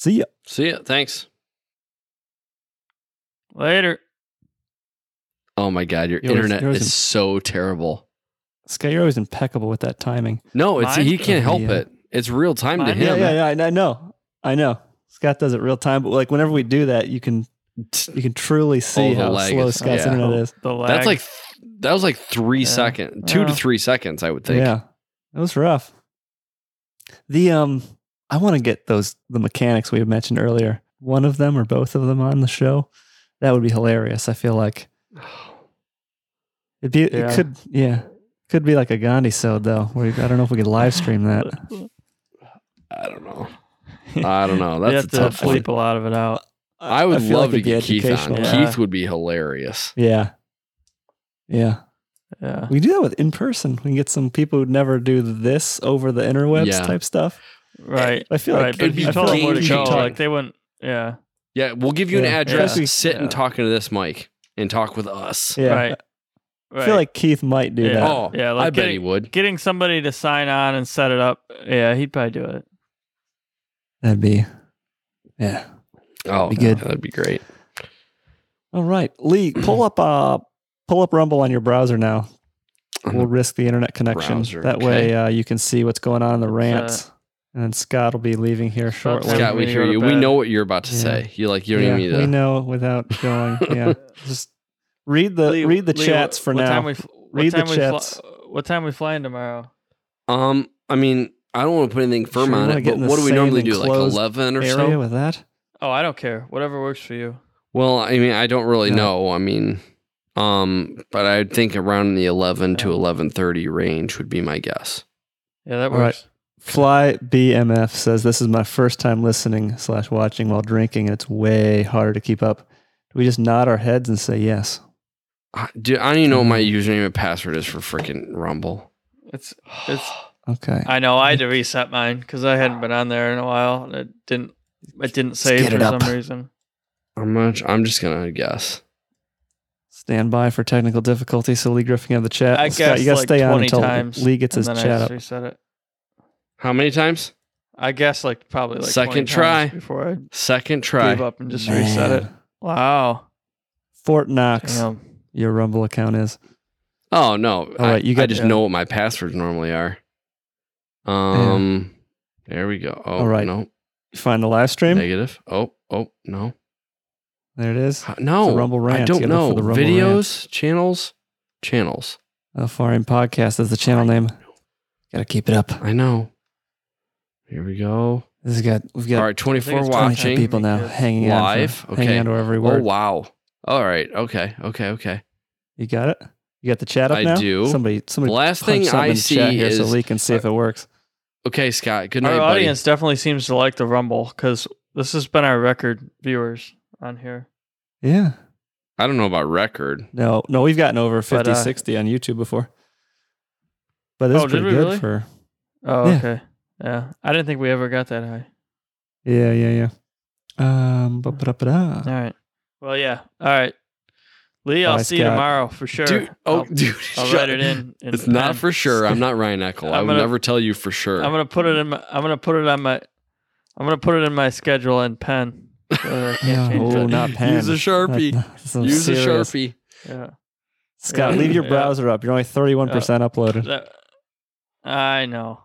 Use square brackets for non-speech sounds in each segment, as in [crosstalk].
See ya. See ya. Thanks. Later. Oh my god, your Yours- internet yours is is- so terrible. Scott, you're always impeccable with that timing. No, it's Mine? he can't help Yeah. it. It's real time to Mine? him. Yeah, yeah, yeah. I, I know. I know. Scott does it real time, but like whenever we do that, you can you can truly see Oh, the how lag slow is- Scott's yeah. internet is. The lag. That's like that was like three Yeah. seconds, two to Yeah. three seconds, I would think. Yeah, it was rough. The um, I want to get those the mechanics we had mentioned earlier. One of them or both of them on the show. That would be hilarious. I feel like it'd be. Yeah. It could. Yeah, could be like a Gandhi sode though. Where I don't know if we could live stream that. [laughs] I don't know. [laughs] I don't know. you That's have a to tough one. a lot of it out. I would feel love like to get Keith on. Yeah. Keith would be hilarious. Yeah. Yeah. Yeah. We do that with in person. We can get some people who'd never do this over the interwebs Yeah. type stuff. Right. I feel right. like if you it'd be told them where to go, like they wouldn't. Yeah. Yeah, we'll give you an address. Yeah. Sit Yeah. and talk into this mic and talk with us. Yeah. Right. [laughs] I feel like Keith might do Yeah. that. Oh, Yeah, like I bet he would. getting somebody to sign on and set it up. Yeah, he'd probably do it. That'd be, yeah. Oh, Be good. That'd be great. All right, Lee, pull up, uh, pull up Rumble on your browser now. We'll risk the internet connection. browser, that way, uh, you can see what's going on in the It's, uh, rants. And then Scott will be leaving here shortly. Scott, for we hear you. We know what you're about to Yeah. say. You're like you don't yeah, even need we to. know without going. [laughs] Yeah, just read the Lee- read the Lee, chats what- for what now. Time we, what Read the time we fly- chats. what time we flying tomorrow? Um, I mean, I don't want to put anything firm Sure, on it, but what do we normally do? Like eleven or so? area so? with that. Oh, I don't care. Whatever works for you. Well, I mean, I don't really Yeah. know. I mean, um, but I think around the eleven to Yeah. eleven thirty range would be my guess. Yeah, that All right. works. Fly BMF says this is my first time listening slash watching while drinking, and it's way harder to keep up. Do we just nod our heads and say yes? I, dude, I don't even know what my Mm. username and password is for freaking Rumble. It's it's. [sighs] Okay. I know I had to reset mine because I hadn't been on there in a while and it didn't. It didn't save get for it up. some reason. I'm not, I'm just gonna guess. Stand by for technical difficulty. So Lee Griffin have the chat. I Scott, you gotta like stay on 20 until times, Lee gets and his then I chat just up. reset it. How many times? I guess like probably like Second 20 times try. before I Second try. gave up and just reset it. Wow. Fort Knox, Damn. your Rumble account is. Oh no! All right, you I, I just yeah. know what my passwords normally are. Um, there we go. Oh, All right. no, You find the live stream. negative. Oh, oh no, There it is. How- no. Rumble rant. I don't You gotta look know. for the Rumble Videos, channels, channels. Uh, Foreign Podcast is the channel name. Gotta keep it up. I know. Here we go. This has got we've got All right, twenty four it's 25 watching. people now Yes. hanging on Live? for, Okay. hanging on to every word. Oh wow! All right. Okay. Okay. Okay. You got it. You got the chat up I now. do. Somebody, somebody. Last thing I in the chat see here is so Lee can see if it works. okay, Scott. Good night, Our buddy. audience definitely seems to like the Rumble because this has been our record viewers on here. Yeah. I don't know about record. No, no, we've gotten over 50, uh, 60 on YouTube before. But this Oh, is pretty good really? for. Oh, Yeah. okay. Yeah. I didn't think we ever got that high. Yeah, yeah, yeah. Um, ba-ba-da-ba-da. All right. Well, yeah. All right. Lee, I'll Bye, see you tomorrow for sure. Dude, oh, I'll, dude, I'll shut- write it in. in It's not for sure. I'm not Ryan Eckel. [laughs] I I'm would gonna- never tell you for sure. I'm gonna put it in my. I'm gonna put it on my. I'm gonna put it in my schedule in pen. [laughs] so I can't No, not pen. Use a Sharpie. That's Use serious- a sharpie. Yeah. Scott, Yeah. leave your Yeah. browser up. You're only 31% uploaded. That- I know.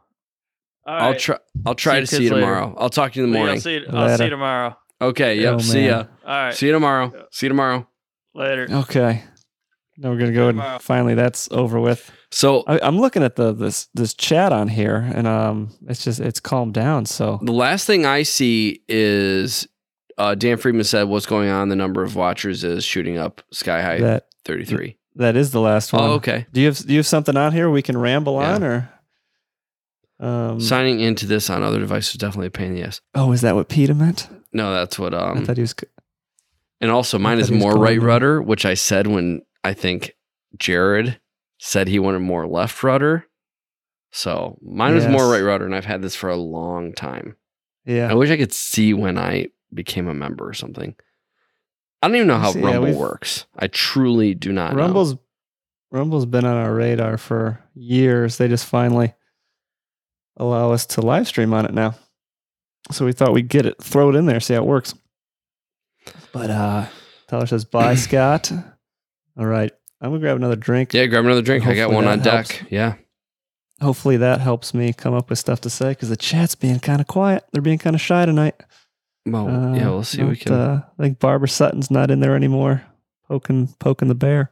All I'll right. try. I'll try See to see you kids later. tomorrow. I'll talk to you in the Lee, morning. I'll see you. I'll see you tomorrow. Okay. Yep. Oh, see ya. All right. See you tomorrow. Yeah. See you tomorrow. Later. Okay. Now we're gonna go and finally that's over with. So I, I'm looking at the this this chat on here, and um, it's just it's calmed down. So the last thing I see is uh, Dan Friedman said, "What's going on? The number of watchers is shooting up sky high, that 33." that is the last one. Oh, okay. Do you have do you have something on here we can ramble Yeah. on or? Um, Signing into this on other devices is definitely a pain in the ass. oh, is that what Peter meant? No, that's what. I Um, thought he was. and also mine is was more right rudder, which I said when I think Jared said he wanted more left rudder. So mine is more right rudder, and I've had this for a long time. Yeah. I wish I could see when I became a member or something. I don't even know how See, Rumble we've- works. I truly do not know. Rumble's Rumble's been on our radar for years. They just finally allow us to live stream on it now. So we thought we'd get it, throw it in there, see how it works. But uh Tyler says, bye, [clears throat] Scott. All right. I'm gonna grab another drink. Yeah, grab another drink. I got one on that deck. helps. Yeah. Hopefully that helps me come up with stuff to say because the chat's being kind of quiet. They're being kind of shy tonight. Well, Uh, yeah, we'll see. we can. Uh, I think Barbara Sutton's not in there anymore. Poking, poking the bear,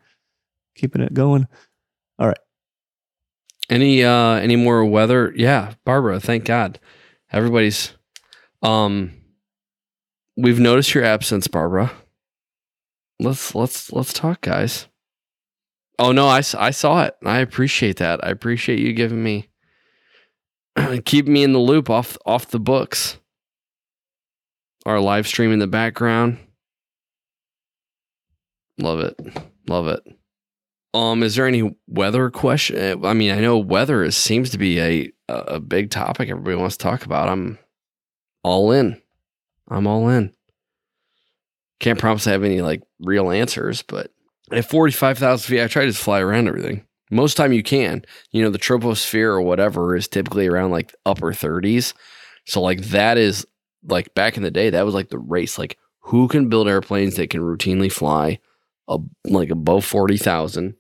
keeping it going. Any uh any more weather? Yeah, Barbara, thank God. Everybody's um we've noticed your absence, Barbara. Let's let's let's talk, guys. Oh no, I, I saw it. I appreciate that. I appreciate you giving me [clears throat] keep me in the loop off off the books. Our live stream in the background. Love it. Love it. Um, is there any weather question? I mean, I know weather is, seems to be a a big topic everybody wants to talk about. I'm all in. I'm all in. Can't promise I have any like real answers, but at forty five thousand feet, I try to just fly around everything. Most time you can. You know, the troposphere or whatever is typically around like upper thirties. So like that is like back in the day, that was like the race. Like who can build airplanes that can routinely fly a, like above forty thousand?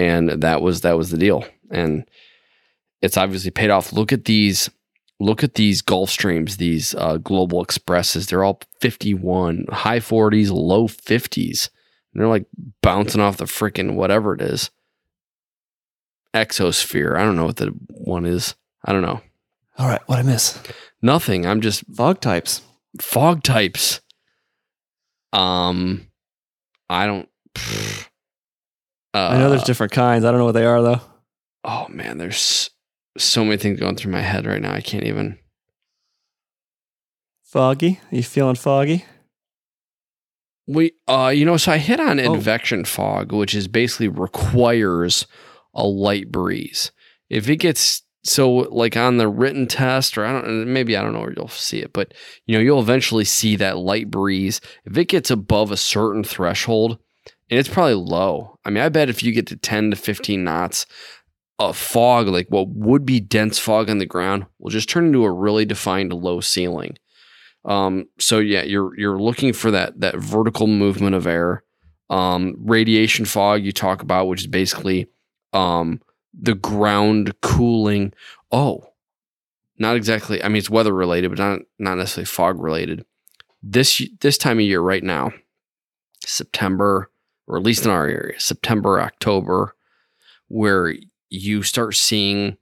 And that was that was the deal. And it's obviously paid off. Look at these look at these Gulfstreams these uh, global expresses. They're all 51 high 40s low 50s they're like bouncing off the freaking whatever it is. Exosphere. I don't know what the one is. I don't know. All right, what I miss? nothing. I'm just Fog types. fog types. Um i don't [sighs] pfft. I know there's Uh, different kinds. I don't know what they are though. oh man, there's so many things going through my head right now. I can't even. Foggy. Are you feeling foggy? We, uh, you know, so I hit on Oh. fog, which is basically requires a light breeze. If it gets so, like on the written test, or I don't, maybe I don't know where you'll see it, but you know, you'll eventually see that light breeze. If it gets above a certain threshold, and it's probably low. I mean, I bet if you get to ten to fifteen knots, a fog, like what would be dense fog on the ground, will just turn into a really defined low ceiling. Um, so yeah, you're you're looking for that that vertical movement of air. Um, radiation fog you talk about, which is basically um, the ground cooling. Oh, not exactly. I mean, it's weather related, but not not necessarily fog related. This this time of year, right now, September, or at least in our area, September, October, where you start seeing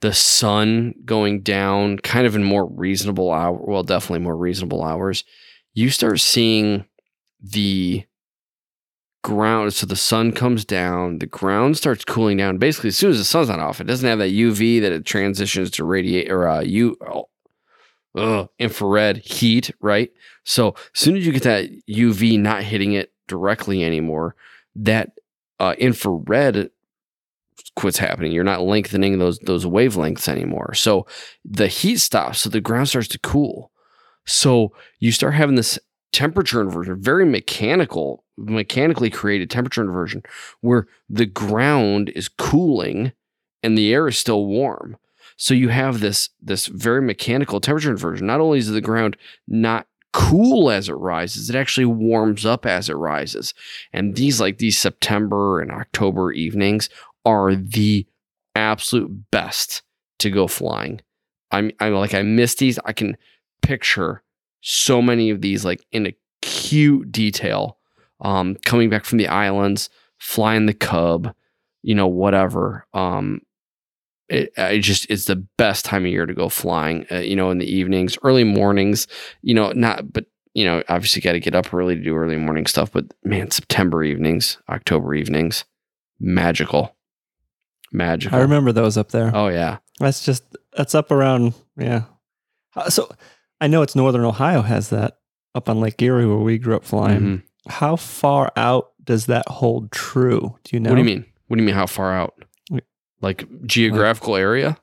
the sun going down kind of in more reasonable hour well definitely more reasonable hours. You start seeing the ground so the sun comes down the ground starts cooling down. Basically as soon as the sun's not off it doesn't have that uv that it transitions to radiate or uh u oh, ugh, infrared heat right? So as soon as you get that uv not hitting it directly anymore that uh, infrared quits happening. You're not lengthening those those wavelengths anymore. So the heat stops, so the ground starts to cool. So you start having this temperature inversion, very mechanical, mechanically created temperature inversion, where the ground is cooling and the air is still warm. So you have this this very mechanical temperature inversion. Not only is the ground not cool as it rises, it actually warms up as it rises. And these like these September and October evenings are the absolute best to go flying. I'm I'm like I miss these. I can picture so many of these like in acute detail. Um, coming back from the islands, flying the Cub, you know, whatever. Um, it, it just it's the best time of year to go flying. Uh, you know, in the evenings, early mornings. You know, not but you know, obviously got to get up early to do early morning stuff. But man, September evenings, October evenings, magical, magical. I remember those up there. Oh yeah, That's just that's up around yeah. Uh, So I know it's northern Ohio has that up on Lake Erie where we grew up flying. Mhm. How far out does that hold true? Do you know? What do you mean? What do you mean? How far out? Like geographical area?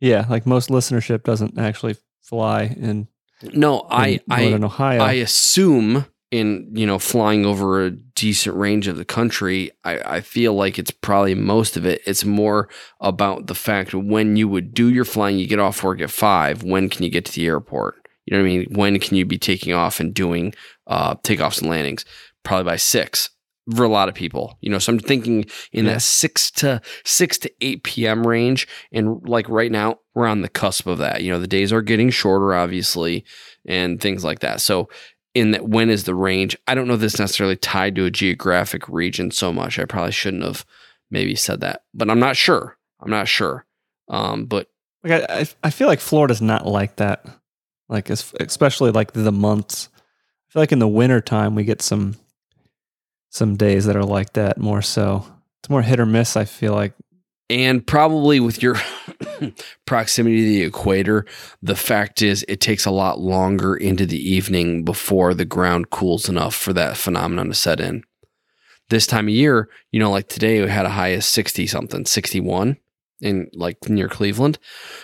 Yeah, like most listenership doesn't actually fly in, No, I in I northern Ohio. I assume in you know flying over a decent range of the country, I, I feel like it's probably most of it. It's more about the fact when you would do your flying, you get off work at five. When can you get to the airport? You know what I mean? When can you be taking off and doing uh, takeoffs and landings? Probably by six for a lot of people. You know, so I'm thinking in Yeah. that six to six to eight p.m. range, and like right now we're on the cusp of that. You know, the days are getting shorter, obviously, and things like that. So in that, when is the range? I don't know this necessarily tied to a geographic region so much. I probably shouldn't have maybe said that, but I'm not sure. I'm not sure. Um, but Like I, I, I feel like Florida's not like that. Like especially like the months. I feel like in the winter time we get some some days that are like that more so. It's more hit or miss. I feel like And probably with your [coughs] proximity to the equator, the fact is it takes a lot longer into the evening before the ground cools enough for that phenomenon to set in. This time of year, you know, like today we had a high of 60 something, 61 in like near Cleveland.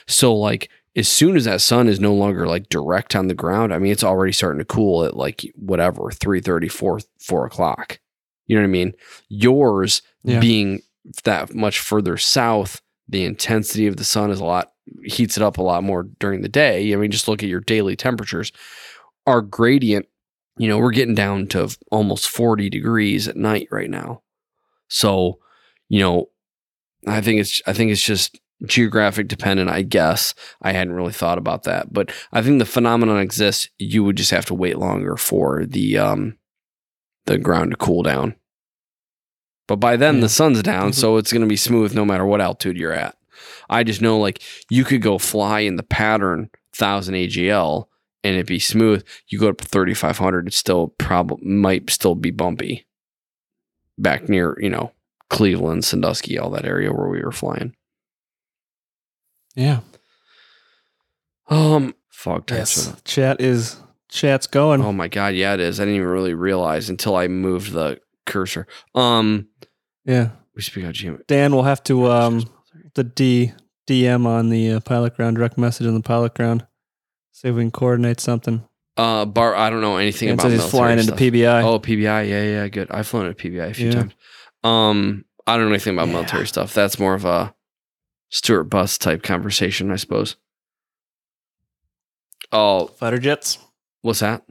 So like as soon as that sun is no longer like direct on the ground, I mean it's already starting to cool at like whatever, 3 4, 4 o'clock. You know what I mean? Yours Yeah. being that much further south, the intensity of the sun is a lot heats it up a lot more during the day. I mean, just look at your daily temperatures. Our gradient, you know, we're getting down to almost 40 degrees at night right now. So, you know, I think it's I think it's just geographic dependent, I guess. I hadn't really thought about that, but I think the phenomenon exists. You would just have to wait longer for the um the ground to cool down. But by then Yeah. the sun's down, Mhm. so it's going to be smooth no matter what altitude you're at. I just know like you could go fly in the pattern 1000 AGL and it'd be smooth. You go up to 3500, it still probably might still be bumpy. Back near, you know, Cleveland, Sandusky, all that area where we were flying. yeah. Um, fog types. Yes. Chat is chat's going. Oh my god, yeah, it is. I didn't even really realize until I moved the cursor. Um, Yeah. we speak out GM. Dan will have to um the D DM on the uh, pilot ground direct message on the pilot ground. See if we can coordinate something. Uh, Bar, I don't know anything Dan about says he's flying into stuff. PBI. Oh, PBI, yeah, yeah, good. I've flown at PBI a few Yeah. times. Um, I don't know anything about Yeah. military stuff. That's more of a Stuart Bus type conversation, I suppose. Oh, Fighter jets. what's that?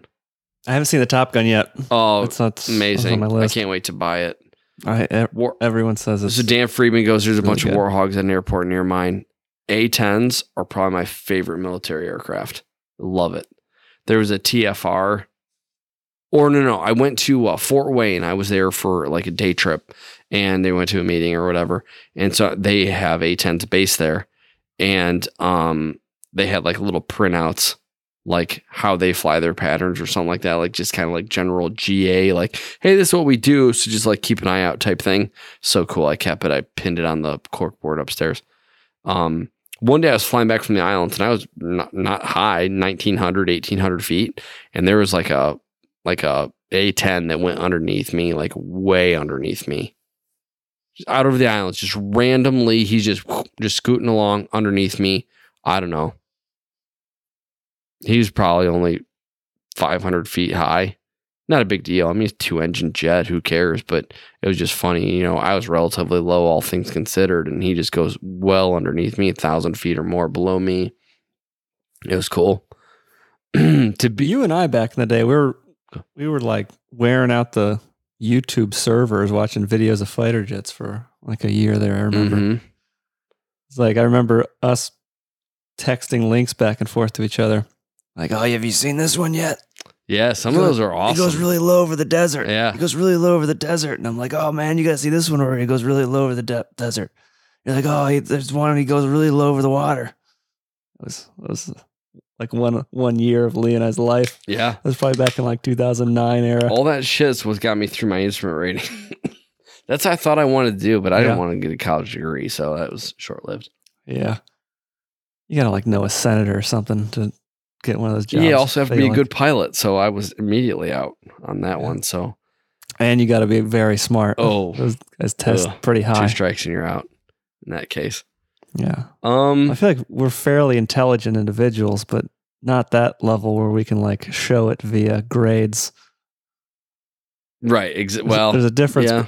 I haven't seen the Top Gun yet. Oh, It's not that's amazing! I can't wait to buy it. I, ev- War, everyone says it's So Dan Friedman goes, there's a really bunch good. of Warthogs at an airport near mine. A-10s are probably my favorite military aircraft. Love it. There was a TFR. Or no, no, I went to uh, Fort Wayne. I was there for like a day trip and they went to a meeting or whatever. And so they have A-10s based there. And um, they had like little printouts like how they fly their patterns or something like that, like just kind of like general GA, like, hey, this is what we do. So just like keep an eye out type thing. So cool. I kept it. I pinned it on the cork board upstairs. Um, one day I was flying back from the islands and I was not, not high, 1900, 1800 feet. And there was like a, like a A10 that went underneath me, like way underneath me. Out over the islands, just randomly, he's just, just scooting along underneath me. I don't know. He was probably only 500 feet high. Not a big deal. I mean, it's two engine jet. Who cares? But it was just funny. You know, I was relatively low, all things considered, and he just goes well underneath me, a thousand feet or more below me. It was cool. [clears throat] to be, you and I back in the day, we were we were like wearing out the YouTube servers watching videos of fighter jets for like a year there. I remember. Mhm. It's like I remember us texting links back and forth to each other. Like, oh, have you seen this one yet? yeah, some of those are awesome. He goes really low over the desert. Yeah. He goes really low over the desert. And I'm like, oh man, you gotta see this one where he goes really low over the de- desert. You're like, oh, he, there's one and he goes really low over the water. It was it was like one one year of Lee and I's life. yeah, It was probably back in like 2009 era. all that shit's what got me through my instrument rating. [laughs] That's what I thought I wanted to do, but I didn't want to get a college degree, so that was short lived. Yeah. You gotta like know a senator or something to get one of those jobs. Yeah, you also have to be a good pilot, so I was immediately out on that Yeah. one. So and you gotta be very smart. [laughs] Oh. those guys test Ugh. pretty two strikes and you're out. In that case, Yeah. um, I feel like we're fairly intelligent individuals, but not that level where we can like show it via grades. Right. Ex- There's well, there's a difference. yeah.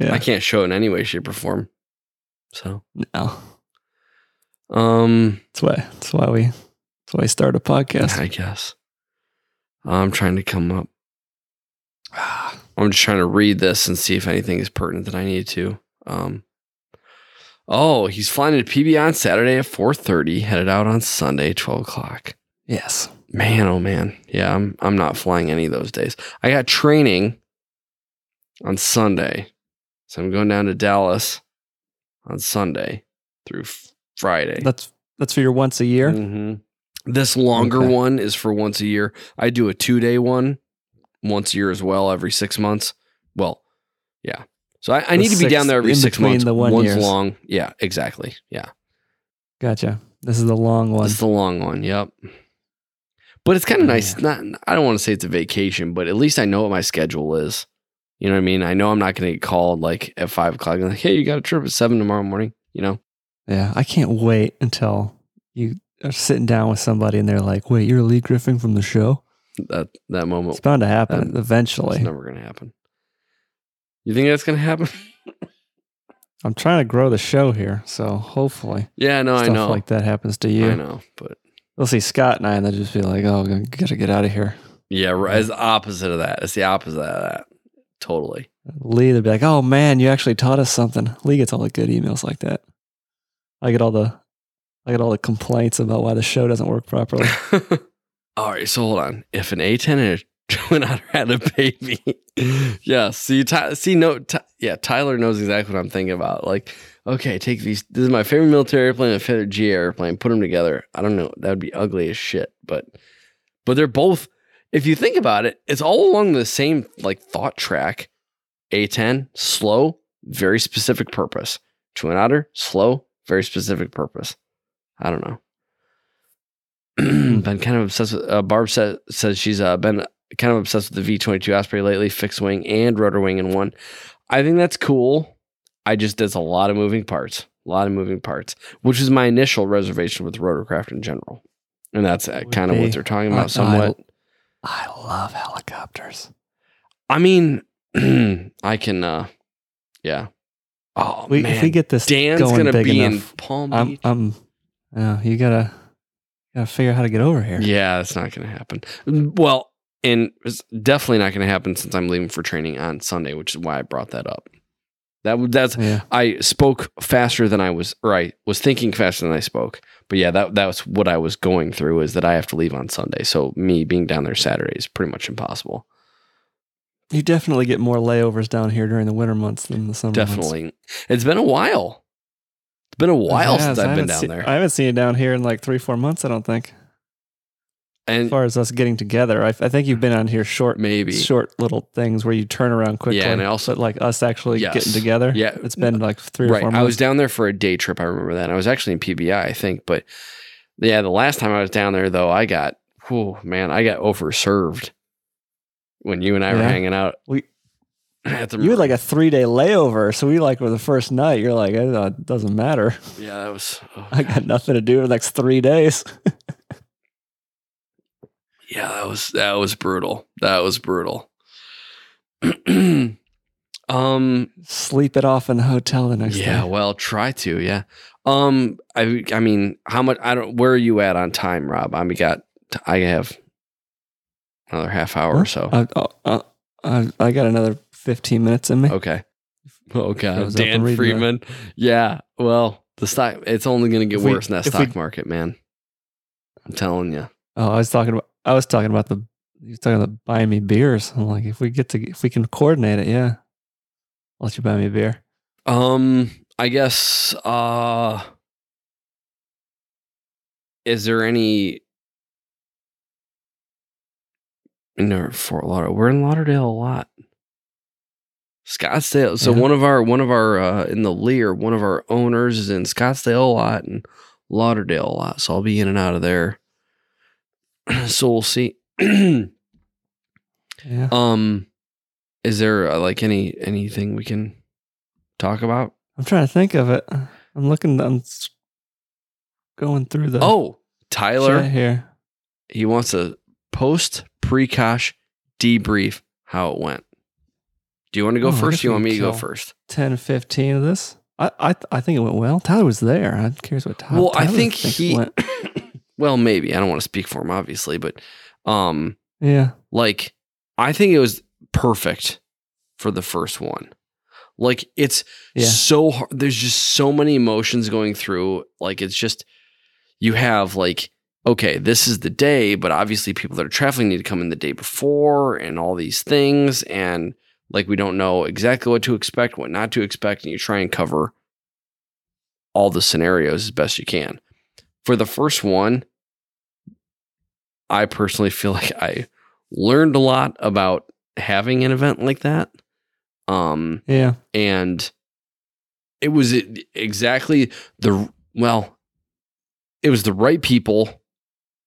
yeah. I can't show it in any way, shape, or form. So, No, um, that's why. That's why we. That's why we start a podcast. I guess I'm trying to come up. I'm just trying to read this and see if anything is pertinent that I need to. Um, oh, he's flying to PB on Saturday at 4:30, headed out on Sunday 12 o'clock. Yes. Man, oh man, yeah, I'm I'm not flying any of those days. I got training on Sunday, so I'm going down to Dallas on Sunday through Friday. That's that's for your once a year. Mhm. This longer Okay. one is for once a year. I do a two day one once a year as well, every six months. Well, yeah. So I, I need to be six- down there every six months. the one One's years. long. Yeah, exactly. Yeah. Gotcha. This is the long one. It's the long one. Yep. But it's kind of oh, nice. Yeah. Not I don't want to say it's a vacation, but at least I know what my schedule is. You know what I mean? I know I'm not going to get called like at five o'clock and like, hey, you got a trip at seven tomorrow morning. You know? Yeah, I can't wait until you are sitting down with somebody and they're like, "Wait, you're Lee Griffin from the show." That that moment It's bound to happen Um, eventually. it's never going to happen. You think that's going to happen? [laughs] I'm trying to grow the show here, so hopefully yeah, no, I stuff know. like that happens to you. I know, but They'll see Scott and I, and they'll just be like, "Oh, we gotta get out of here." yeah, right, it's the opposite of that. It's the opposite of that. Totally. Lee, they'll be like, "Oh man, you actually taught us something." Lee gets all the good emails like that. I get all the, I get all the complaints about why the show doesn't work properly. [laughs] All right, so hold on. If an A10 and a [laughs] twin otter had a baby, [laughs] yeah. See, see, no, yeah. Tyler knows exactly what I'm thinking about. Like, okay, take these. This is my favorite military airplane, my favorite G airplane. Put them together. I don't know. That would be ugly as shit. But, but they're both. If you think about it, it's all along the same like thought track. A10 slow, very specific purpose. Twin otter slow, very specific purpose. I don't know. [clears throat] been kind of obsessed with. Uh, Barb sa- says she's uh, been kind of obsessed with the V twenty two Osprey lately, fixed wing and rotor wing in one. I think that's cool. I just there's a lot of moving parts, a lot of moving parts, which is my initial reservation with rotorcraft in general, and that's uh, kind of what they're talking I- about. Somewhat. I love helicopters. I mean, [clears throat] I can. uh Yeah. Oh We, man, if we get this Dan's going gonna big be enough, in Palm I'm, Beach. I'm, yeah, you gotta, gotta figure out how to get over here. Yeah, that's not to happen. Well, and it's definitely not to happen since I'm leaving for training on Sunday, which is why I brought that up. That that's Yeah. I spoke faster than I was, or I was thinking faster than I spoke. But yeah, that that was what I was going through is that I have to leave on Sunday. So me being down there Saturday is pretty much impossible. You definitely get more layovers down here during the winter months than the summer months. Definitely, it's been a while. Been a while has. since I've been down there. I haven't seen you down here in like three, four months. I don't think. As far as us getting together, I, I think you've been on here short, maybe short little things where you turn around quickly. Yeah, and I also- like us actually Yes. getting together. Yeah. it's been like three or right. I was down there for a day trip. I remember that. I was actually in PBI, I think. But yeah, the last time I was down there, though, I got, oh man, I got overserved when you and I were hanging out. We- [clears throat] at the you had like a three day layover, so we like were the first night. You're like, "Oh, it doesn't matter. yeah, that was oh, [laughs] I got nothing to do for the next three days. [laughs] yeah, that was that was brutal. That was brutal. [clears throat] um, Sleep it off in the hotel the next yeah, day. well, try to, yeah. Um, I I mean, how much? I don't. Where are you at on time, Rob? I mean, got I have another half hour or so. I, oh, uh, I, I got another 15 minutes in me. Okay. Oh god, Shows up and Dan Freeman. Friedman. Yeah. Well, the stock it's only going to get we- worse in that if we- stock market, man. I'm telling you. Oh, I was talking about. I was talking about the. You was talking about buying me beers. I'm like, if we get to, if we can coordinate it, yeah, I'll let you buy me a beer. Um, I guess. Uh, is there any? No, Fort Lauderdale. We're in Lauderdale a lot. Scottsdale. So Yeah. one of our one of our uh, in the Lear, one of our owners is in Scottsdale a lot and Lauderdale a lot. So I'll be in and out of there. [clears throat] so we'll see. [clears throat] Yeah. um, is there uh, like any anything we can talk about? I'm trying to think of it. I'm looking. I'm going through the. Oh, Tyler. here. he wants a post pre-cosh debrief how it went. Do you want to go Oh, first? Do you want me to go first? 10, 15 of this. I, I, I think it went well. Tyler was there. I'm curious what Tyler. well, I Tyler think he. went. [coughs] well, maybe I don't want to speak for him, obviously, but um, Yeah. like I think it was perfect for the first one. Like it's Yeah. so hard. There's just so many emotions going through. Like it's just you have like okay, this is the day, but obviously people that are traveling need to come in the day before and all these things and like we don't know exactly what to expect, what not to expect and you try and cover all the scenarios as best you can. For the first one, I personally feel [laughs] like I learned a lot about having an event like that. Um Yeah. and it was exactly the well it was the right people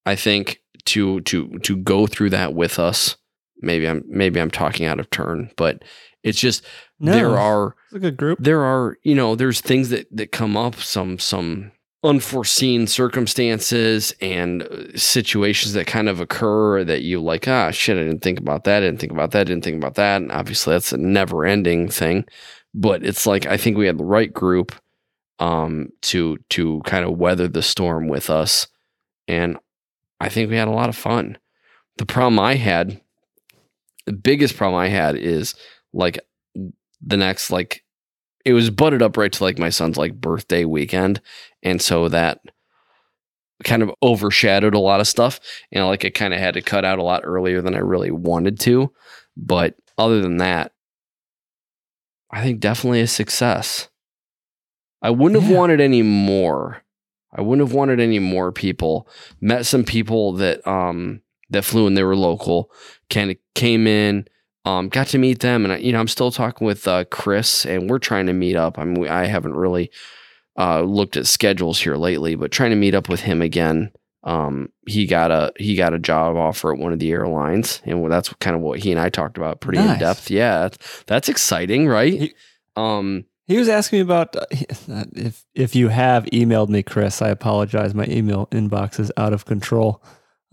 i think to to to go through that with us maybe i'm maybe i'm talking out of turn but it's just No. there are a good group. there are you know there's things that that come up some some unforeseen circumstances and uh, situations that kind of occur that you like ah shit i didn't think about that I didn't think about that I didn't think about that and obviously that's a never ending thing but it's like i think we had the right group um to to kind of weather the storm with us and i think we had a lot of fun the problem i had the biggest problem i had is like the next like it was butted up right to like my son's like birthday weekend and so that kind of overshadowed a lot of stuff and like I kind of had to cut out a lot earlier than I really wanted to but other than that I think definitely a success. I wouldn't have wanted any more. I wouldn't have wanted any more people. Met some people that um that flew and they were local kind of came in um, got to meet them, and I- you know, I'm still talking with uh, Chris, and we're trying to meet up. I mean, we, I haven't really uh, looked at schedules here lately, but trying to meet up with him again. Um, he got a he got a job offer at one of the airlines, and that's kind of what he and I talked about pretty in depth. Yeah, that's, that's exciting, right? He- um, He was asking me about uh, uh, if if you have emailed me, Chris. I apologize. My email inbox is out of control.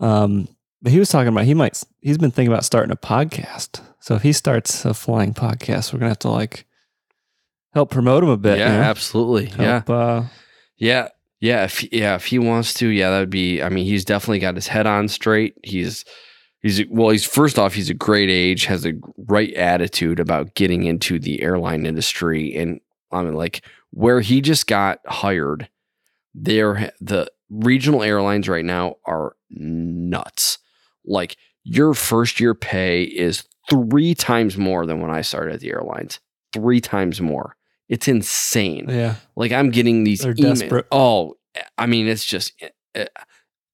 Um, but he was talking about he might. He's been thinking about starting a podcast. So if he starts a flying podcast, we're gonna have to like help promote him a bit. yeah, you know? absolutely, yeah. Uh, Yeah, yeah, if yeah, if he wants to, yeah, that would be. I mean, he's definitely got his head on straight. He's he's well, he's first off, he's a great age, has a right attitude about getting into the airline industry, and I mean, like where he just got hired, there the regional airlines right now are nuts. Like your first year pay is three times more than when I started at the airlines. Three times more. It's insane. yeah. Like I'm getting these They're emails. desperate. Oh, I mean, it's just uh,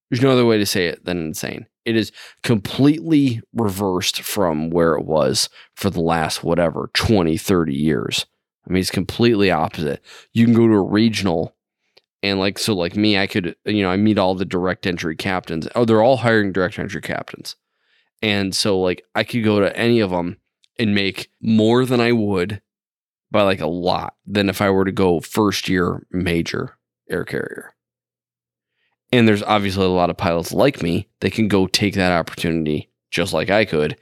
there's no other way to say it than insane. It is completely reversed from where it was for the last whatever 20, 30 years. I mean, it's completely opposite. You can go to a regional and like so like me, I could you know, I meet all the direct entry captains. Oh, they're all hiring direct entry captains. And so like I could go to any of them and make more than I would by like a lot than if I were to go first year major air carrier. And there's obviously a lot of pilots like me that can go take that opportunity just like I could.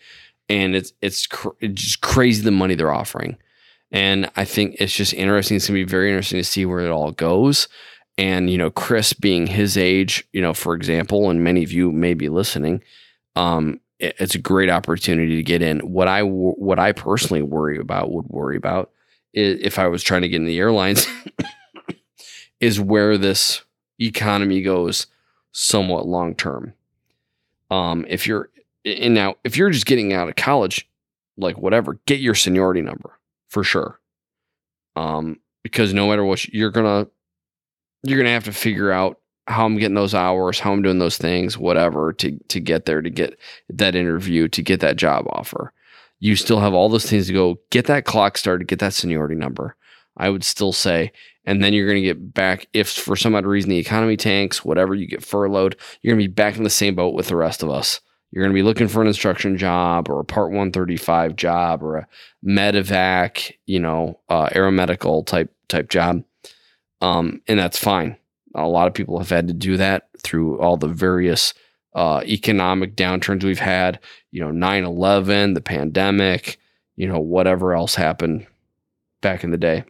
And it's it's, cr- it's just crazy the money they're offering. And I think it's just interesting. It's gonna be very interesting to see where it all goes. And you know, Chris being his age, you know, for example, and many of you may be listening, um, it- it's a great opportunity to get in. What I what I personally worry about would worry about is if I was trying to get in the airlines [coughs] is where this economy goes somewhat long term. Um, if you're and now if you're just getting out of college, like whatever, get your seniority number for sure. Um, because no matter what, you're gonna you're gonna have to figure out how I'm getting those hours, how I'm doing those things, whatever, to to get there, to get that interview, to get that job offer. You still have all those things to go get that clock started, get that seniority number. I would still say, and then you're going to get back if for some odd reason the economy tanks, whatever you get furloughed, you're going to be back in the same boat with the rest of us. You're going to be looking for an instruction job or a Part 135 job or a medevac, you know, uh, aeromedical type type job, um, and that's fine. A lot of people have had to do that through all the various uh, economic downturns we've had. You know, 9/11, the pandemic, you know, whatever else happened back in the day.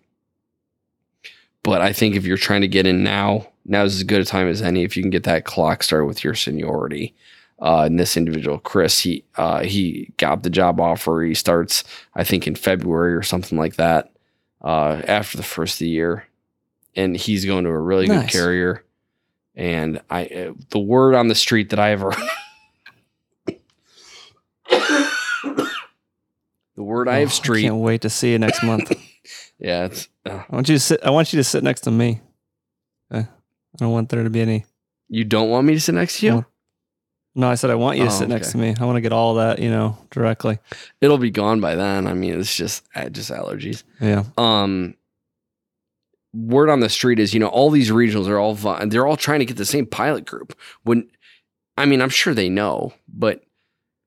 But I think if you're trying to get in now, now is as good a time as any if you can get that clock started with your seniority. Uh, and this individual, Chris, he uh, he got the job offer. He starts, I think, in February or something like that. Uh, after the first of the year, and he's going to a really good carrier. And I, uh, the word on the street that I ever, [laughs] the word I Oh, have street, can't wait to see you next month. [laughs] yeah, it's uh, I want you to sit. I want you to sit next to me. Okay. I don't want there to be any. you don't want me to sit next to you. No, I said I want you to Oh, sit next to me. I want to get all that, you know, directly. It'll be gone by then. I mean, it's just uh, just allergies. Yeah. um word on the street is you know all these regionals are all they're all trying to get the same pilot group when i mean i'm sure they know but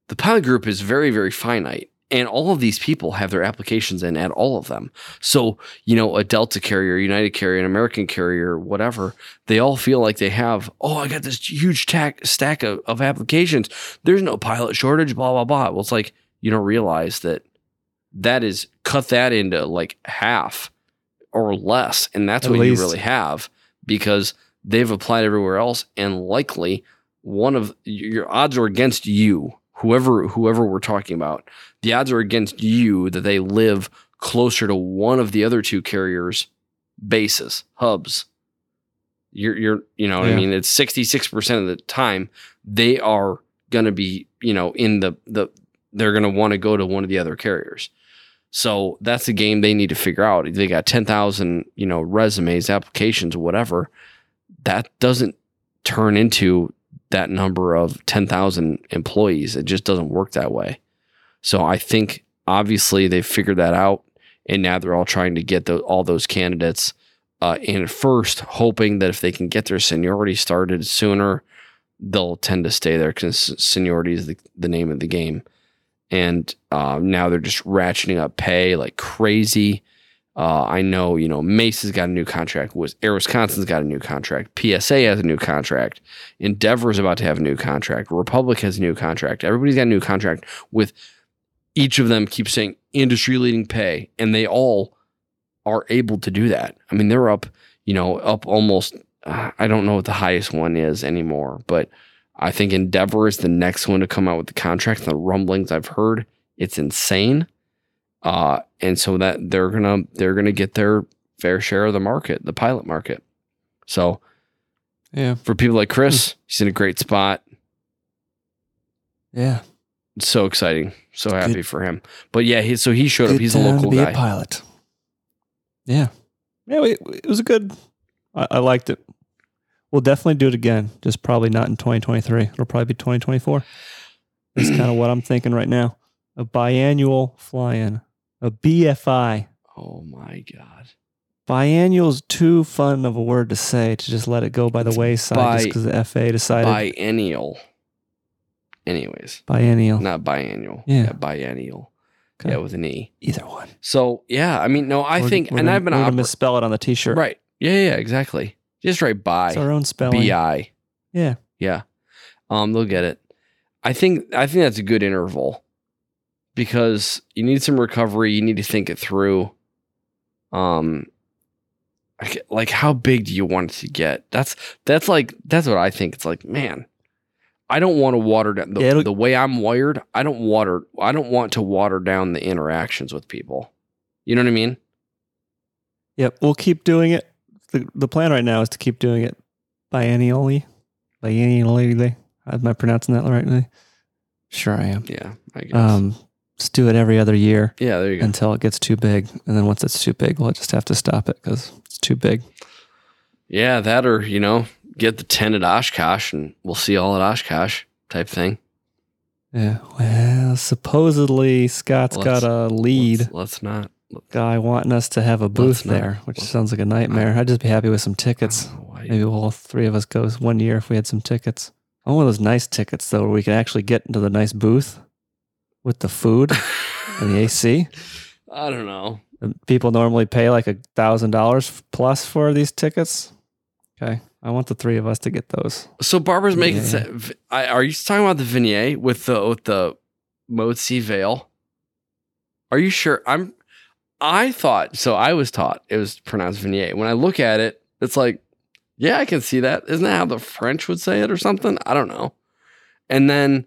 the pilot group is very very finite and all of these people have their applications in at all of them. So you know a delta carrier united carrier an american carrier whatever they all feel like they have oh i got this huge tack, stack of, of applications. There's no pilot shortage blah blah blah. Well it's like you don't realize that that is cut that into like half or less and that's At what least. you really have because they've applied everywhere else and likely one of your odds are against you whoever whoever we're talking about. The odds are against you that they live closer to one of the other two carriers bases hubs. You're you're you know what i mean? It's 66% of the time they are going to be you know in the the they're going to want to go to one of the other carriers so that's the game they need to figure out. They got 10,000, you know, resumes, applications, whatever. That doesn't turn into that number of 10,000 employees. It just doesn't work that way. So I think obviously they've figured that out and now they're all trying to get tho- all those candidates uh, in first, hoping that if they can get their seniority started sooner, they'll tend to stay there because seniority is the, the name of the game and uh, now they're just ratcheting up pay like crazy. Uh, I know, you know, Mesa's got a new contract. Was Air Wisconsin's got a new contract. PSA has a new contract. Endeavor's about to have a new contract. Republic has a new contract. Everybody's got a new contract. With each of them keep saying industry leading pay, and they all are able to do that. I mean, they're up, you know, up almost. Uh, I don't know what the highest one is anymore, but I think Endeavor is the next one to come out with the contract. The rumblings I've heard, it's insane. Uh, and so that they're gonna they're gonna get their fair share of the market, the pilot market. So Yeah. for people like Chris, he's in a great spot. Yeah. So exciting, so happy Good. for him. But yeah, he, so he showed up. He's a local to be guy. a pilot. Yeah. Yeah. We, it was a good. I, I liked it. We'll definitely do it again. Just probably not in 2023. It'll probably be 2024. That's kind of what I'm thinking right now. A biannual fly-in, a BFI. Oh my god! Biannual is too fun of a word to say to just let it go by the wayside bi- just because the FA decided Biennial. Anyways, biennial. not biannual. Yeah. biennial. Okay. Yeah, with an e. Either one. So yeah, I mean, no, I We're- think, we're and gonna- I've been gonna misspell it on the T-shirt. right. Yeah, yeah, exactly. Just write by It's our own spelling. bi. Yeah. Yeah. Um, they'll get it. I think I think that's a good interval because you need some recovery. You need to think it through. Um, like how big do you want it to get? That's that's like that's what I think. It's like man, I don't want to water down the, Yeah, the way I'm wired. I don't water. I don't want to water down the interactions with people. You know what I mean? Yep, we'll keep doing it. The, the plan right now is to keep doing it biennially. Biennially. Am I pronouncing that rightly? Sure, I am. Yeah, I guess. Um, just do it every other year yeah, there you go. until it gets too big. And then once it's too big, we'll just have to stop it because it's too big. Yeah, that or, you know, get the 10 at Oshkosh and we'll see all at Oshkosh type thing. Yeah. Well, supposedly Scott's Let's- got a lead Let's, let's not. Guy wanting us to have a booth not- there, which sounds like a nightmare. I'd just be happy with some tickets. Oh, know Maybe all three of us go one year if we had some tickets. I want one of those nice tickets though, where we can actually get into the nice booth with the food and the AC. [laughs] I don't know. People normally pay like a thousand dollars plus for these tickets. Okay, I want the three of us to get those. So Barbara's making. Yeah. se- v- I, are you talking about the vignette with the with the Motzi veil? Are you sure? I'm. I thought so. I was taught it was pronounced Vinier. When I look at it, it's like, yeah, I can see that. Isn't that how the French would say it or something? I don't know. And then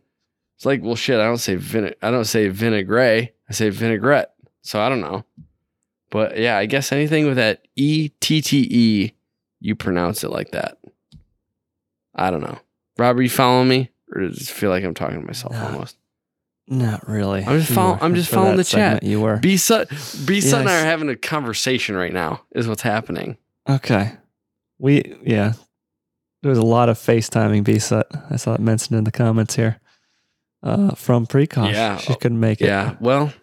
it's like, well, shit. I don't say vine- I don't say vinaigrette. I say vinaigrette. So I don't know. But yeah, I guess anything with that E T T E, you pronounce it like that. I don't know. Robert, you following me? Or does it feel like I'm talking to myself No. almost? Not really. I'm just You follow- were. I'm just following the chat. You were. B Sut B Sut and I are having a conversation right now, is what's happening. Okay. We yeah. There was a lot of FaceTiming B set. I saw it mentioned in the comments here. Uh from Precosh. Yeah. She couldn't make it. Yeah. Well,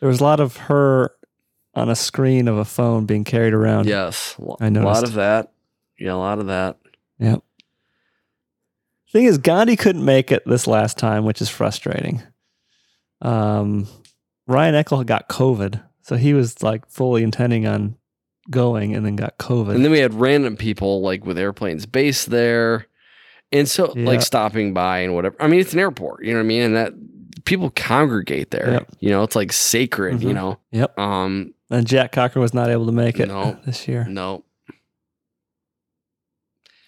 There was a lot of her on a screen of a phone being carried around. yes. I know. A lot of that. Yeah, a lot of that. Yep. Thing is, Gandhi couldn't make it this last time, which is frustrating. Um, Ryan Eckel got COVID, so he was like fully intending on going, and then got COVID. And then we had random people like with airplanes based there. And so Yeah. like stopping by and whatever. I mean, it's an airport, you know what I mean? And that people congregate there. Yep. You know, it's like sacred, you Mhm. know. Yep. Um, and Jack Cocker was not able to make it No. this year. no.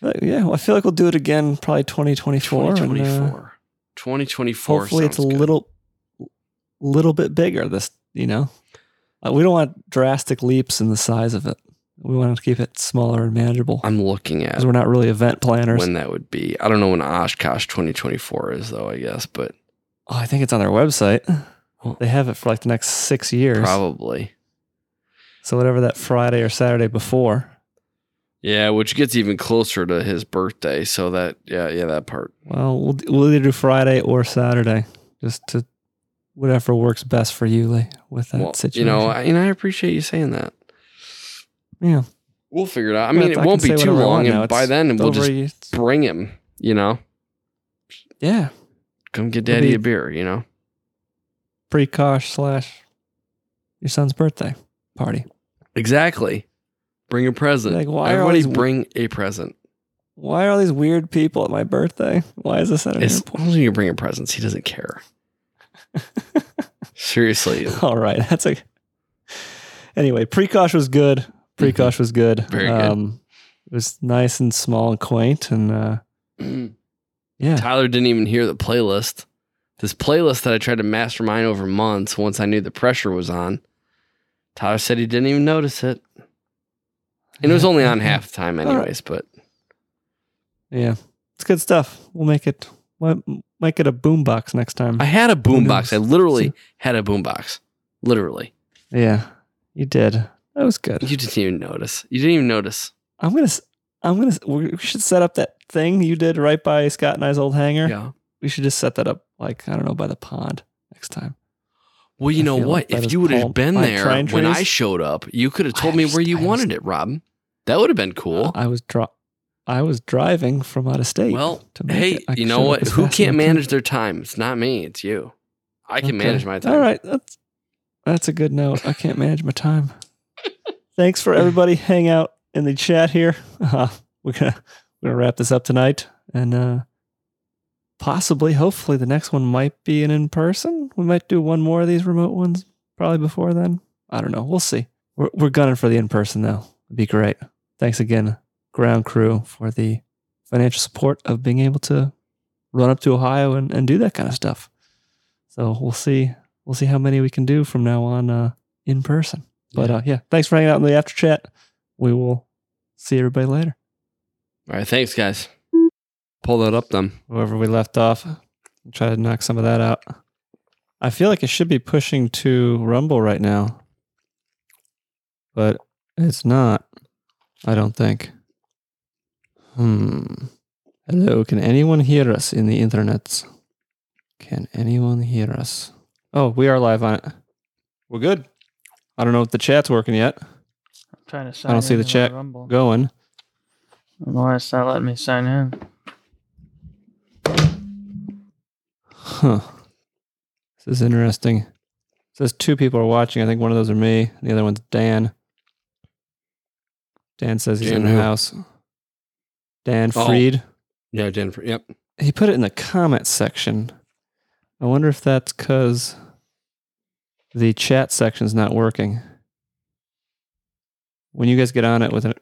But yeah, well, I feel like we'll do it again, probably 2024. and, uh, 2024. 2024. hopefully, it's a good. little, little bit bigger. This, you know, uh, we don't want drastic leaps in the size of it. We want to keep it smaller and manageable I'm looking at because we're not really event planners. when that would be. I don't know when Oshkosh 2024 is though, I guess, but oh, I think it's on their website. Well- They have it for like the next six years. probably. So whatever that Friday or Saturday before. Yeah, which gets even closer to his birthday. So that, yeah, yeah, that part. Well, we'll we'll either do Friday or Saturday, just to whatever works best for you, Lee, with that Well, you situation. know, I, and I appreciate you saying that. yeah. We'll figure it out. I mean, I it can won't be too long, and by then we'll just you- bring him. You know, yeah, come get daddy a beer. You know, pre-cosh slash your son's birthday party. exactly. Bring a present. Like, why are all Everybody these- bring a present. Why are all these weird people at my birthday? Why is this at an As airport? long as you're bringing presents, he doesn't care. [laughs] Seriously, All right, that's a. Anyway, Precosh was good. Precosh was good. Mm-hmm. Very good. Um, it was nice and small and quaint, and uh, yeah, Tyler didn't even hear the playlist. This playlist that I tried to mastermind over months once I knew the pressure was on. Tyler said he didn't even notice it. And it was only on half time, right. anyways. But Yeah, it's good stuff. We'll make it. We'll make it a boombox next time. I had a boombox. I literally had a boombox. Literally. yeah, you did. That was good. You didn't even notice. You didn't even notice. I'm gonna. s- I'm gonna. We should set up that thing you did right by Scott and I's old hangar. Yeah. We should just set that up, like I don't know, by the pond next time. Well, you I know what? like If you would have been there when I showed up, you could have I told me where you wanted it, Rob. That would have been cool. I was dri- I was driving from out of state. Well, hey, it. You know what? Who can't manage their time? It's not me. It's you. I can Okay. manage my time. All right, that's that's a good note. I can't manage my time. Thanks for everybody hang out in the chat here. [laughs] Uh, we're gonna we're gonna wrap this up tonight, and uh, possibly, hopefully, the next one might be an in person. We might do one more of these remote ones probably before then. I don't know. We'll see. We're we're gunning for the in person though. It'd be great. Thanks again, ground crew, for the financial support of being able to run up to Ohio and, and do that kind of stuff. So we'll see we'll see how many we can do from now on uh, in person. But uh, yeah, thanks for hanging out in the after chat. We will see everybody later. All right. Thanks, guys. Pull that up then. Wherever we left off, try to knock some of that out. I feel like it should be pushing to Rumble right now, but it's not. I don't think. Hmm. Hello, can anyone hear us in the internets? Can anyone hear us? Oh, we are live on it. We're good. I don't know if the chat's working yet. I'm trying to sign I don't see the chat Rumble. going. I don't know why it's not letting me sign in. Huh. This is interesting. It says two people are watching. I think one of those are me. The other one's Dan. Dan says he's Dan in the who? house. Dan Oh. Freed. Yeah, Jennifer. Yep. He put it in the comments section. I wonder if that's because the chat section's not working. When you guys get on it with it,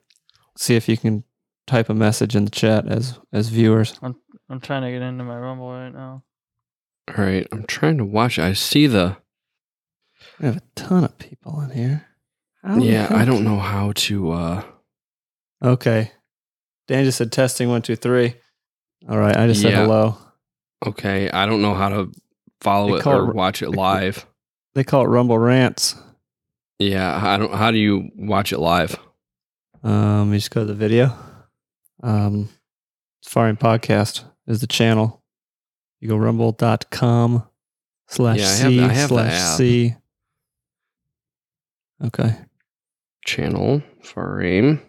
see if you can type a message in the chat as as viewers. I'm I'm trying to get into my Rumble right now. All right, I'm trying to watch. I see the. We have a ton of people in here. Yeah, I don't know how to. uh Okay. Dan just said testing one, two, three. All right. I just said hello. Okay, I don't know how to follow They it or it- watch it live. They call it Rumble Rants. Yeah, I don't. How do you watch it live? Um, you just go to the video. Um, Safari Podcast is the channel. You go rumble.com slash Yeah, I have- have slash. C. Okay. Channel frame.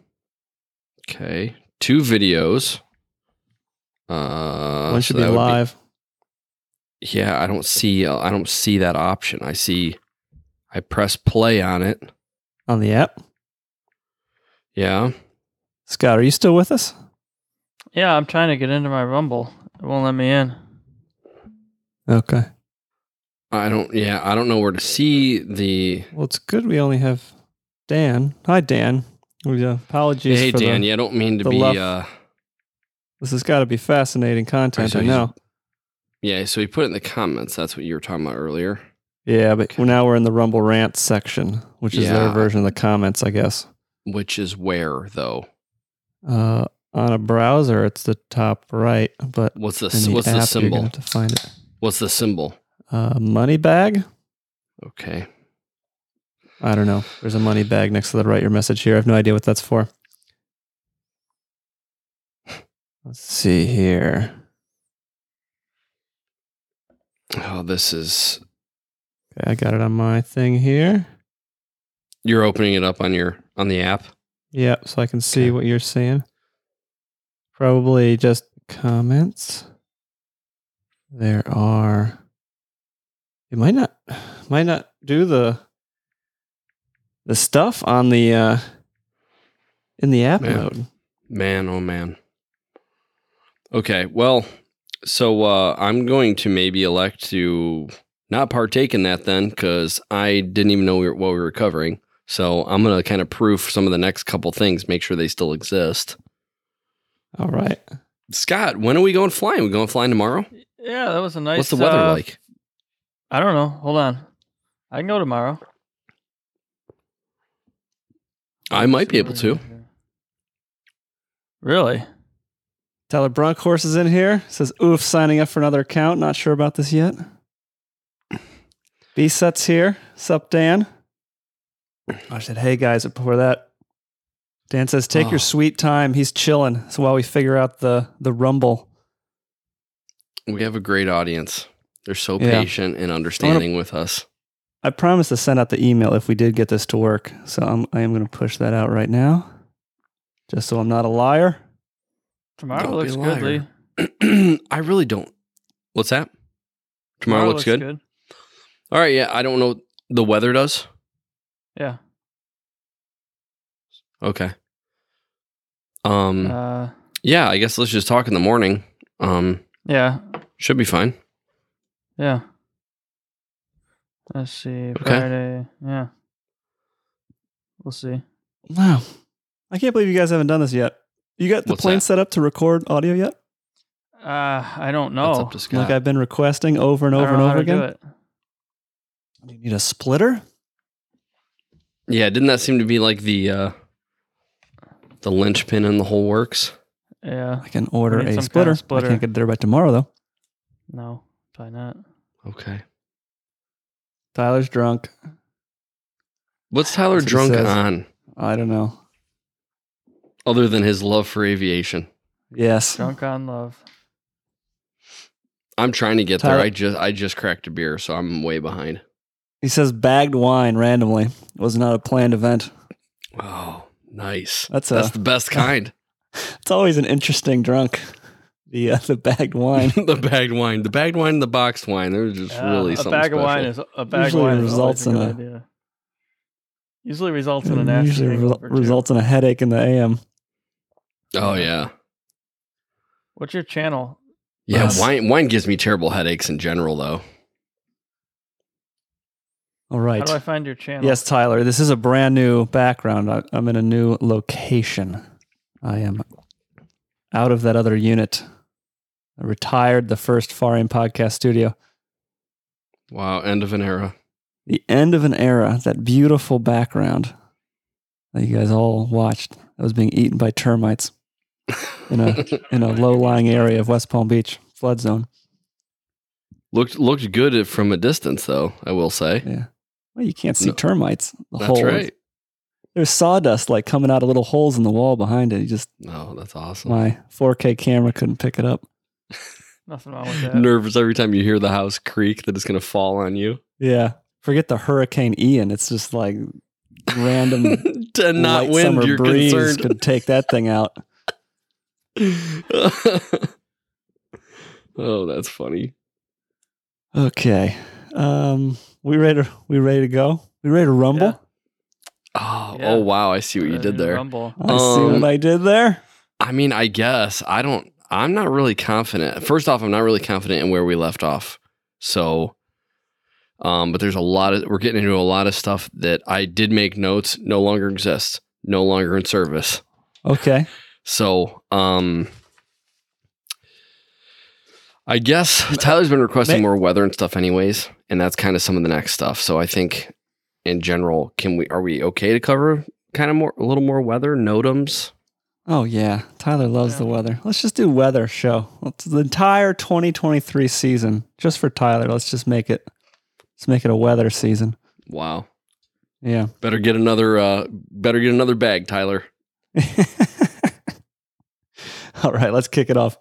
Okay, two videos. Uh, One so should be that would live. yeah, I don't see. uh, I don't see that option. I see. I press play on it. on the app. Yeah. Scott, are you still with us? Yeah, I'm trying to get into my Rumble. It won't let me in. Okay. I don't. Yeah, I don't know where to see the. Well, it's good we only have Dan. Hi, Dan. Uh, apologies hey, Dan. the, yeah, I don't mean to be. left- uh This has got to be fascinating content. so I know. Yeah, so he put it in the comments. That's what you were talking about earlier. Yeah, but now we're in the Rumble rant section, which is their version of the comments, I guess. Which is where though? Uh, on a browser, it's the top right, but What's the what's the symbol? to find it. What's the symbol? Uh, money bag. Okay. I don't know. There's a money bag next to the write your message here. I have no idea what that's for. Let's see here. Oh, this is. Okay, I got it on my thing here. You're opening it up on your on the app. Yeah, so I can see Okay. what you're saying. Probably just comments. There are. It might not [sighs] might not do the the stuff on the uh in the app Man. mode. Man, oh man. Okay, well, so uh, I'm going to maybe elect to not partake in that then, because I didn't even know we were, what we were covering. So I'm gonna kind of proof some of the next couple things, make sure they still exist. All right. Scott, when are we going flying? we going flying tomorrow? Yeah, that was a nice. What's the weather uh, like? I don't know. Hold on. I can go tomorrow. I might be able to. Really? Tyler Brunkhorse is in here. Says oof, signing up for another account. Not sure about this yet. B sets here. Sup, Dan? I said, hey guys, before that. Dan says, take Oh. your sweet time. He's chilling. So while we figure out the the rumble. We have a great audience. They're so Yeah. patient and understanding with us. I promised to send out the email if we did get this to work. So I'm I am gonna push that out right now. Just so I'm not a liar. Tomorrow Don't looks a good. Lee. [clears throat] I really don't. What's that? Tomorrow, looks, good? All right, yeah, I don't know. The weather does. Yeah. Okay. Um. Uh, yeah, I guess let's just talk in the morning. Um. Yeah. Should be fine. Yeah. Let's see. Friday. Yeah. We'll see. Wow. I can't believe you guys haven't done this yet. You got the What's plane that? set up to record audio yet? Uh, I don't know. up to Scott. Like I've been requesting over and I over don't and over how to do again. it. Do you need a splitter? yeah, didn't that seem to be like the uh the linchpin in the whole works? Yeah. I can order need a some kind splitter. of splitter. I can't get it there by tomorrow though. No, probably not. Okay. Tyler's drunk. What's Tyler That's what it drunk says. on I don't know. other than his love for aviation? Yes. Drunk on love. I'm trying to get there. I just I just cracked a beer, so I'm way behind. He says bagged wine randomly. It was not a planned event. Oh, nice. That's a That's the best kind. [laughs] it's always an interesting drunk. The uh, the bagged wine. [laughs] the bagged wine, the bagged wine, and the boxed wine. They're just Yeah, really a something bag special. of wine is a bag Usually of wine results is always in a a- idea. Usually results in a nasty Usually re- results in a headache in the AM. oh yeah, What's your channel? yeah. Yes. Wine wine gives me terrible headaches in general, though. All right. How right. do I find your channel? Yes, Tyler. This is a brand new background. I, I'm in a new location. I am out of that other unit. I retired the first Farian podcast studio. Wow, end of an era. The end of an era. That beautiful background that you guys all watched. That was being eaten by termites in a [laughs] in a low lying area of West Palm Beach flood zone. looked looked good from a distance, though. I will say. Yeah. Well, you can't see No. termites. The That's holes. right. There's sawdust like coming out of little holes in the wall behind it. You just No, that's awesome. my 4K camera couldn't pick it up. [laughs] Nothing wrong with that. Nervous every time you hear the house creak that it's going to fall on you. Yeah. Forget the Hurricane Ian. It's just like random [laughs] to not light wind, summer you're breeze concerned. could take that thing out. [laughs] oh, that's funny. Okay. Um we ready to we ready to go? We ready to rumble? Yeah. Oh, Yeah. oh wow, I see what you did there. Rumble. I see Um, what I did there. I mean, I guess I don't. I'm not really confident. First off, I'm not really confident in where we left off. So, um, but there's a lot of we're getting into a lot of stuff that I did make notes no longer exists, no longer in service. Okay. [laughs] So, um, I guess Tyler's been requesting more weather and stuff, anyways, and that's kind of some of the next stuff. So, I think in general, can we are we okay to cover kind of more a little more weather NOTAMs? Oh yeah. Tyler loves Yeah. the weather. Let's just do weather show. Let's the entire 2023 season just for Tyler. Let's just make it let's make it a weather season. Wow. Yeah. Better get another uh better get another bag, Tyler. [laughs] All right, let's kick it off.